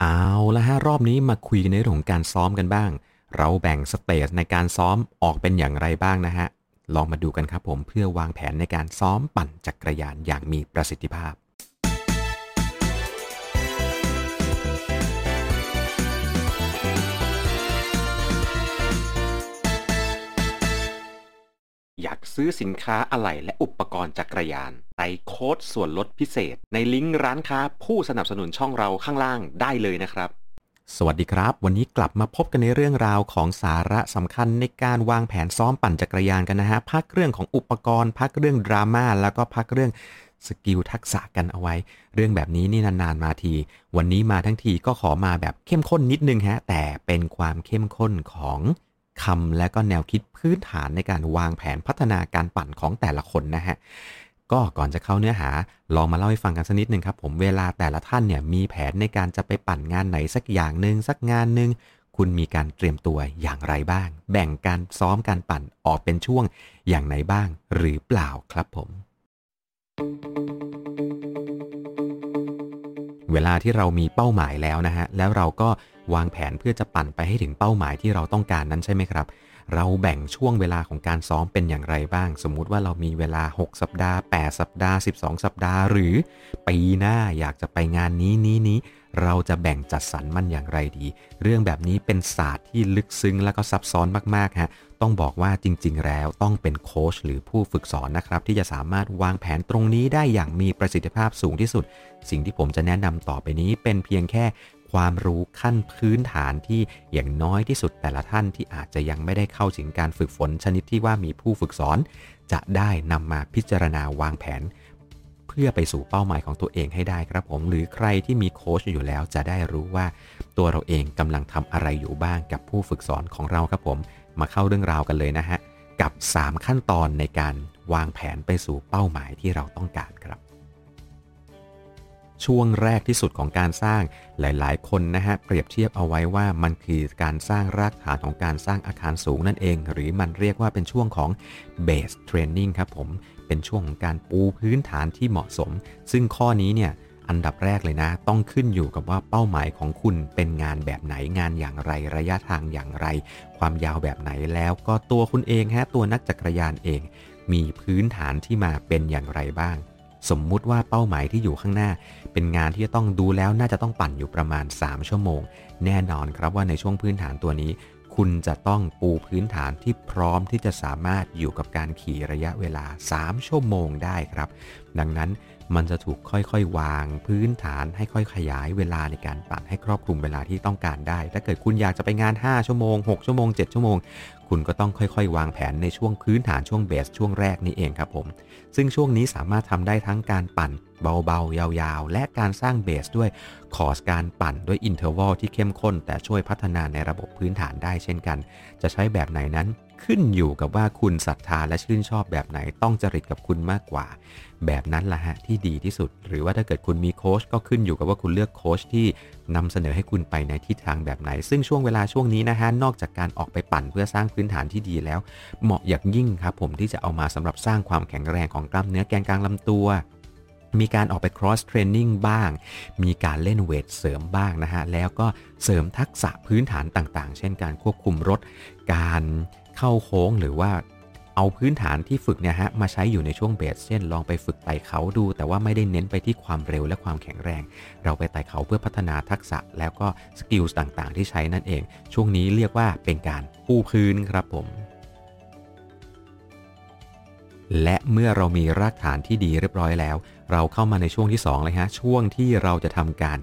เอาละฮะรอบนี้มาคุยกันในเรื่องของการซ้อมกันบ้าง เราแบ่งสเตจในการซ้อมออกเป็นอย่างไรบ้างนะฮะ ลองมาดูกันครับผมเพื่อวางแผนในการซ้อมปั่นจักรยานอย่างมีประสิทธิภาพ อยากซื้อสินค้าอะไหล่และอุปกรณ์จักรยานใส่โค้ดส่วนลดพิเศษ ในลิงก์ร้านค้าผู้สนับสนุนช่องเราข้างล่างได้เลยนะครับ สวัสดีครับ วันนี้กลับมาพบกันในเรื่องราวของสาระสำคัญในการวางแผนซ้อมปั่นจักรยานกันนะฮะพักเรื่องของอุปกรณ์ พักเรื่องดราม่าแล้วก็พักเรื่อง skill ทักษะกันเอาไว้ เรื่องแบบนี้นี่นานๆมาที วันนี้มาทั้งทีก็ขอมาแบบเข้มข้นนิดนึงฮะแต่เป็นความเข้มข้นของ คำและก็แนวคิดพื้นฐานในการวางแผนพัฒนาการปั่นของแต่ละคนนะฮะก็ก่อนจะเข้าเนื้อหา ลองมาเล่าให้ฟังกันสักนิดหนึ่งครับผมเวลาแต่ละท่านเนี่ยมีแผนในการจะไปปั่นงานไหนสักอย่างหนึ่งสักงานหนึ่งคุณมีการเตรียมตัวอย่างไรบ้าง แบ่งการซ้อมการปั่นออกเป็นช่วงอย่างไหนบ้าง หรือเปล่าครับผม เวลาที่เรามีเป้าหมายแล้วนะฮะแล้วเราก็ วางแผนเพื่อจะปั่นไปให้ถึงเป้าหมายที่เราต้องการนั้นใช่ไหมครับ เราแบ่งช่วงเวลาของการซ้อมเป็นอย่างไรบ้าง สมมุติว่าเรามีเวลา 6 สัปดาห์ 8 สัปดาห์ 12 สัปดาห์ หรือปีหน้าอยากจะไปงานนี้นี้นี้เราจะแบ่งจัดสรรมันอย่างไรดี เรื่องแบบนี้เป็นศาสตร์ที่ลึกซึ้งและก็ซับซ้อนมากๆฮะ ต้องบอกว่าจริง ๆ แล้วต้องเป็นโค้ชหรือผู้ฝึกสอนนะครับ ที่จะสามารถวางแผนตรงนี้ได้อย่างมีประสิทธิภาพสูงที่สุด สิ่งที่ผมจะแนะนำต่อไปนี้เป็นเพียงแค่ ความรู้ขั้นพื้นฐานที่อย่างน้อยที่สุดแต่ละท่านที่อาจจะยังไม่ได้เข้าถึงการฝึกฝนชนิดที่ว่ามีผู้ฝึกสอน จะได้นำมาพิจารณาวางแผน เพื่อไปสู่เป้าหมายของตัวเองให้ได้ครับผมหรือใครที่มีโค้ชอยู่แล้วจะได้รู้ว่า ตัวเราเองกำลังทำอะไรอยู่บ้างกับผู้ฝึกสอนของเราครับผม มาเข้าเรื่องราวกันเลยนะฮะกับ 3 ขั้นตอนในการวางแผนไปสู่เป้าหมายที่เราต้องการครับ ช่วงแรกที่สุดของการสร้างหลาย ๆ คนนะฮะเปรียบเทียบเอาไว้ว่ามันคือการสร้างรากฐานของการสร้างอาคารสูงนั่นเอง หรือมันเรียกว่าเป็นช่วงของ base training ครับผม เป็นช่วงของการปูพื้นฐานที่เหมาะสม ซึ่งข้อนี้เนี่ยอันดับแรกเลยนะ ต้องขึ้นอยู่กับว่าเป้าหมายของคุณเป็นงานแบบไหนงานอย่างไรระยะทางอย่างไร ความยาวแบบไหนแล้วก็ตัวคุณเองฮะตัวนักจักรยานเอง มีพื้นฐานที่มาเป็นอย่างไรบ้าง สมมุติว่าเป้าหมายที่อยู่ข้างหน้า เป็นงานที่จะต้องดูแล้วน่าจะต้องปั่นอยู่ประมาณ 3 ชั่วโมง แน่นอนครับว่าในช่วงพื้นฐานตัวนี้ คุณจะต้องปูพื้นฐานที่พร้อมที่จะสามารถอยู่กับการขี่ระยะเวลา 3 ชั่วโมงได้ครับ ดังนั้น มันจะถูกค่อยๆ วางพื้นฐานให้ค่อยขยายเวลาในการปั่นให้ครอบคลุมเวลาที่ต้องการได้ ถ้าเกิดคุณอยากจะไปงาน 5 ชั่วโมง 6 ชั่วโมง 7 ชั่วโมง คุณก็ต้องค่อยๆ วางแผนในช่วงพื้นฐานช่วงเบสช่วงแรกนี้เองครับผม ซึ่งช่วงนี้สามารถทำได้ทั้งการปั่นเบาๆ ยาวๆ และการสร้างเบสด้วยคอร์สการปั่นด้วย interval ที่เข้มข้น แต่ช่วยพัฒนาในระบบพื้นฐานได้เช่นกัน จะใช้แบบไหนนั้น ขึ้นอยู่กับว่าคุณศรัทธาและชื่นชอบแบบไหนต้องจริตกับคุณมากกว่า แบบนั้นละฮะที่ดีที่สุด หรือว่าถ้าเกิดคุณมีโค้ชก็ขึ้นอยู่กับว่าคุณเลือกโค้ชที่นำเสนอให้คุณไปในทิศทางแบบไหน ซึ่งช่วงเวลาช่วงนี้นะฮะนอกจากการออกไปปั่นเพื่อสร้างพื้นฐานที่ดีแล้ว เหมาะอย่างยิ่งครับผมที่จะเอามาสำหรับสร้างความแข็งแรงของกล้ามเนื้อแกนกลางลำตัวมีการออกไป cross training บ้าง มีการเล่นเวทเสริมบ้างนะฮะ แล้วก็เสริมทักษะพื้นฐานต่างๆ เช่นการควบคุมรถ การ เข้าโค้งหรือว่าเอาพื้นฐานที่ฝึกเนี่ยฮะมาใช้อยู่ในช่วงเบสเช่น ลองไปฝึกไต่เขาดู แต่ว่าไม่ได้เน้นไปที่ความเร็วและความแข็งแรง เราไปไต่เขาเพื่อพัฒนาทักษะแล้วก็สกิลต่างๆ ที่ใช้นั่นเอง ช่วงนี้เรียกว่าเป็นการปูพื้นครับผม และเมื่อเรามีรากฐานที่ดีเรียบร้อยแล้ว เราเข้ามาในช่วงที่2เลยฮะช่วงที่เราจะทำการ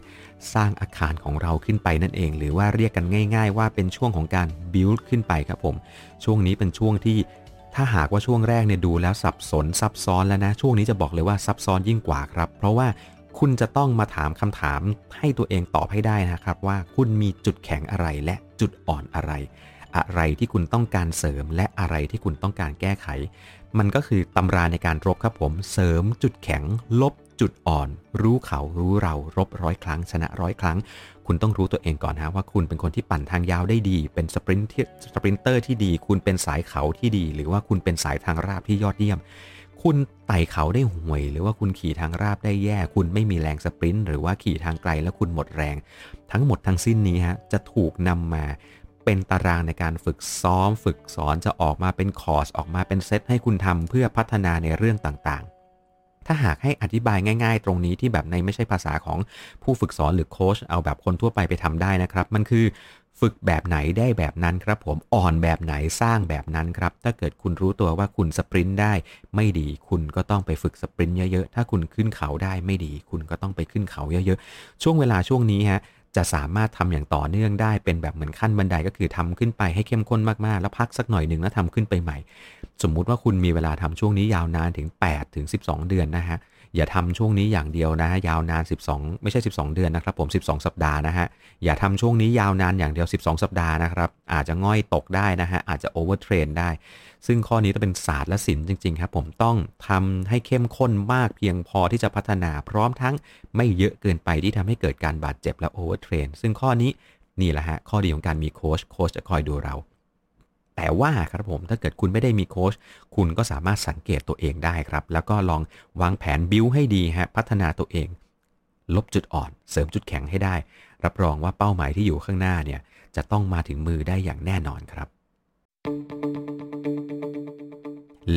สร้างอาคารของเราขึ้นไปนั่นเอง หรือว่าเรียกกันง่าย ๆ ว่าเป็นช่วงของการ build ขึ้นไปครับผม ช่วงนี้เป็นช่วงที่ถ้าหากว่าช่วงแรกเนี่ยดูแล้วสับสนซับซ้อนแล้วนะ ช่วงนี้จะบอกเลยว่าซับซ้อนยิ่งกว่าครับ เพราะว่าคุณจะต้องมาถามคำถามให้ตัวเองตอบให้ได้นะครับ ว่าคุณมีจุดแข็งอะไรและจุดอ่อนอะไร อะไรที่คุณต้องการเสริมและอะไรที่คุณต้องการแก้ไข มันก็คือตำราในการรบครับผม เสริมจุดแข็ง ลบจุดอ่อน รู้เขารู้เรารบร้อยครั้ง ชนะร้อยครั้ง คุณต้องรู้ตัวเองก่อนนะว่าคุณเป็นคนที่ปั่นทางยาวได้ดี เป็น sprint ที่ sprinter ที่ดี คุณเป็นสายเขาที่ดี หรือว่าคุณเป็นสายทางราบที่ยอดเยี่ยม คุณไต่เขาได้ห่วย หรือว่าคุณขี่ทางราบได้แย่ คุณไม่มีแรง sprint หรือว่าขี่ทางไกลแล้วคุณหมดแรง ทั้งหมดทั้งสิ้นนี้ฮะจะถูกนำมา เป็นตารางในการฝึกซ้อม ฝึกสอนจะออกมาเป็นคอร์สออกมาเป็นเซตให้คุณทำเพื่อพัฒนาในเรื่องต่างๆ ถ้าหากให้อธิบายง่าย ๆ ตรงนี้ที่แบบในไม่ใช่ภาษาของผู้ฝึกสอนหรือโค้ชเอาแบบคนทั่วไปไปทำได้นะครับ มันคือฝึกแบบไหนได้แบบนั้นครับผมอ่อนแบบไหนสร้างแบบนั้นครับ ถ้าเกิดคุณรู้ตัวว่าคุณ sprint ได้ ไม่ดีคุณก็ต้องไปฝึก sprint เยอะๆ ถ้าคุณขึ้นเขาได้ไม่ดี คุณก็ต้องไปขึ้นเขาเยอะๆ ช่วงเวลาช่วงนี้ฮะ จะสามารถทำอย่างต่อเนื่องได้เป็นแบบเหมือนขั้นบันไดก็คือทำขึ้นไปให้เข้มข้นมากๆ แล้วพักสักหน่อยหนึ่งแล้วทำขึ้นไปใหม่ สมมุติว่าคุณมีเวลาทำช่วงนี้ยาวนานถึง8ถึง12 เดือนนะฮะอย่าทำช่วงนี้อย่างเดียวนะฮะยาวนาน 12 ไม่ใช่ 12 เดือนนะครับผม 12 สัปดาห์นะฮะอย่าทำช่วงนี้ยาวนานอย่างเดียว 12 สัปดาห์นะครับ อาจจะง่อยตกได้นะฮะอาจจะ overtrain ได้ ซึ่งข้อนี้ต้องเป็นศาสตร์และศิลป์จริง ๆ ครับ ผมต้องทำให้เข้มข้นมากเพียงพอที่จะพัฒนาพร้อมทั้งไม่เยอะเกินไปที่ทำให้เกิดการบาดเจ็บและ overtrain ซึ่งข้อนี้นี่แหละฮะข้อดีของการมีโค้ชโค้ชจะคอยดูเรา แต่ว่าครับผมถ้าเกิดคุณไม่ได้มีโค้ชคุณก็สามารถสังเกตตัวเองได้ครับ แล้วก็ลองวางแผนบิวให้ดีฮะพัฒนาตัวเอง ลบจุดอ่อน เสริมจุดแข็งให้ได้ รับรองว่าเป้าหมายที่อยู่ข้างหน้าเนี่ยจะต้องมาถึงมือได้อย่างแน่นอนครับ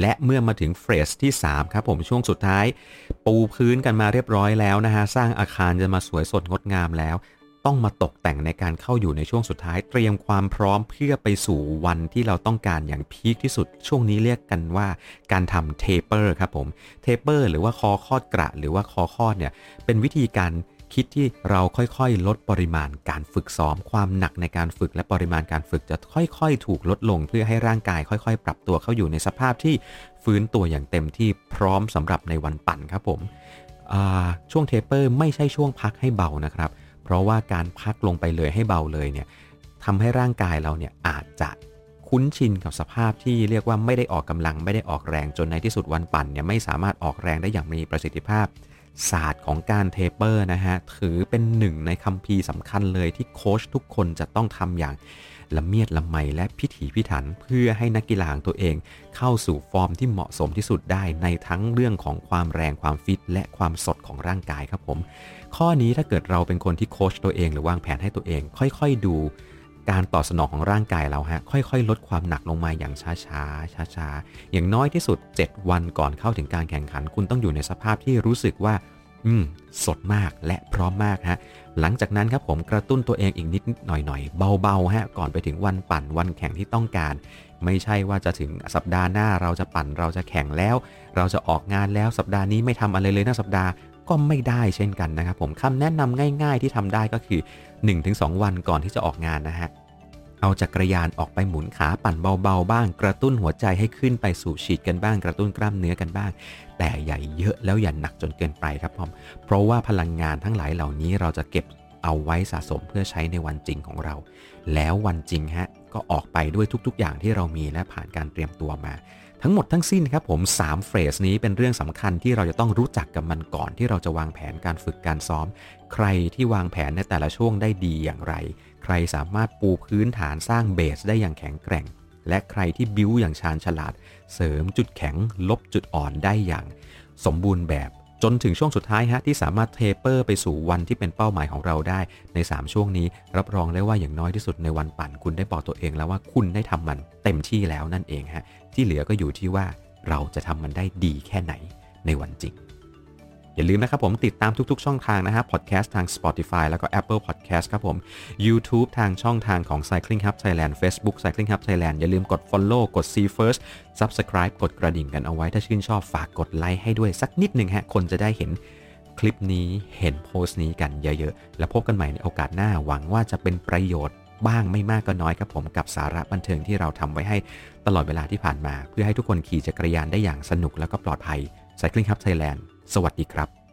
และเมื่อมาถึง phase ที่ 3 ครับผมช่วงสุดท้าย ปูพื้นกันมาเรียบร้อยแล้วนะฮะ สร้างอาคารจะมาสวยสดงดงามแล้ว ต้องมาตกแต่งในการเข้าอยู่ในช่วงสุดท้าย เตรียมความพร้อมเพื่อไปสู่วันที่เราต้องการอย่าง peak ที่สุด ช่วงนี้เรียกกันว่าการทำ taper ครับผม taper หรือว่าคอคอดกระ หรือว่าคอคอดเนี่ยเป็นวิธีการคิดที่เราค่อยๆ ลดปริมาณการฝึกซ้อม ความหนักในการฝึกและปริมาณการฝึกจะค่อยๆ ถูกลดลง เพื่อให้ร่างกายค่อยๆ ปรับตัวเข้าอยู่ในสภาพที่ฟื้นตัวอย่างเต็มที่พร้อมสำหรับในวันปั่นครับผมช่วง taper ไม่ใช่ช่วงพักให้เบานะครับ เพราะว่าการพักลงไปเลยให้เบาเลยเนี่ยทำให้ร่างกายเราเนี่ยอาจจะคุ้นชินกับสภาพที่เรียกว่าไม่ได้ออกกำลังไม่ได้ออกแรงจนในที่สุดวันปั่นเนี่ยไม่สามารถออกแรงได้อย่างมีประสิทธิภาพ ศาสตร์ของการ taper นะฮะ ถือเป็นหนึ่งในคัมภีร์สำคัญเลยที่โค้ชทุกคนจะต้องทำอย่าง ละเมียดละไมและพิถีพิถันเพื่อให้นักกีฬาของตัวเอง เข้าสู่ฟอร์มที่เหมาะสมที่สุดได้ในทั้งเรื่องของความแรงความฟิต และความสดของร่างกายครับผม ข้อนี้ถ้าเกิดเราเป็นคนที่โค้ชตัวเอง หรือวางแผนให้ตัวเอง ค่อยๆดูการตอบสนองของร่างกายเราฮะค่อยๆ ลดความหนักลงมาอย่างช้าๆช้าๆอย่างน้อยที่สุด 7 วันก่อนเข้าถึงการแข่งขัน คุณต้องอยู่ในสภาพที่รู้สึกว่า อืม สดมากและพร้อมมากฮะ หลังจากนั้นครับผมกระตุ้นตัวเองอีกนิดหน่อยๆ เบาๆฮะ ก่อนไปถึงวันปั่นวันแข่งที่ต้องการ ไม่ใช่ว่าจะถึงสัปดาห์หน้าเราจะปั่นเราจะแข่งแล้ว เราจะออกงานแล้วสัปดาห์นี้ไม่ทำอะไรเลยนะสัปดาห์ก็ไม่ได้เช่นกันนะครับผมคำแนะนำง่าย ๆ ที่ทำได้ก็คือ 1-2 วันก่อนที่จะออกงานนะฮะ เอาจักรยานออกไปหมุนขาปั่นเบาๆบ้าง กระตุ้นหัวใจให้ขึ้นไปสู่ฉีดกันบ้าง กระตุ้นกล้ามเนื้อกันบ้าง แต่ใหญ่เยอะแล้วอย่าหนักจนเกินไปครับผมเพราะว่าพลังงานทั้งหลายเหล่านี้เราจะเก็บเอาไว้สะสมเพื่อใช้ในวันจริงของเรา แล้ววันจริงฮะก็ออกไปด้วยทุกๆ อย่างที่เรามีและผ่านการเตรียมตัวมา ทั้งหมดทั้งสิ้นครับผม3เฟสนี้เป็นเรื่องสำคัญที่เราจะต้องรู้จักกับมันก่อนที่เราจะวางแผนการฝึกการซ้อม ใครที่วางแผนในแต่ละช่วงได้ดีอย่างไร ใครสามารถปูพื้นฐานสร้างเบสได้อย่างแข็งแกร่ง และใครที่บิ้วอย่างชาญฉลาด เสริมจุดแข็ง ลบจุดอ่อนได้อย่าง สมบูรณ์แบบจนถึงช่วงสุดท้ายฮะที่สามารถเทเปอร์ไปสู่วันที่เป็นเป้าหมายของเราได้ ใน 3 ช่วงนี้ รับรองได้ว่าอย่างน้อยที่สุดในวันปั่นคุณได้บอกตัวเองแล้วว่าคุณได้ทำมันเต็มที่แล้วนั่นเองฮะที่เหลือก็อยู่ที่ว่าเราจะทำมันได้ดีแค่ไหนในวันจริง อย่าลืมนะครับผมติดตามทุกๆ ช่องทางนะฮะพอดแคสต์ทาง Spotify แล้วก็ Apple Podcast ครับผม YouTube ทางช่องทางของ Cycling Hub Thailand Facebook Cycling Hub Thailand อย่าลืมกด Follow กด See First Subscribe กดกระดิ่งกันเอาไว้ถ้าชื่นชอบฝากกดไลค์ให้ด้วยสักนิดหนึ่งฮะคนจะได้เห็นคลิปนี้เห็นโพสต์นี้กันเยอะๆ แล้วพบกันใหม่ในโอกาสหน้าหวังว่าจะเป็นประโยชน์บ้างไม่มากก็น้อยครับผมกับสาระบันเทิงที่เราทำไว้ให้ตลอดเวลาที่ผ่านมา เพื่อให้ทุกคนขี่จักรยานได้อย่างสนุกแล้วก็ปลอดภัย Cycling Hub Thailand สวัสดีครับ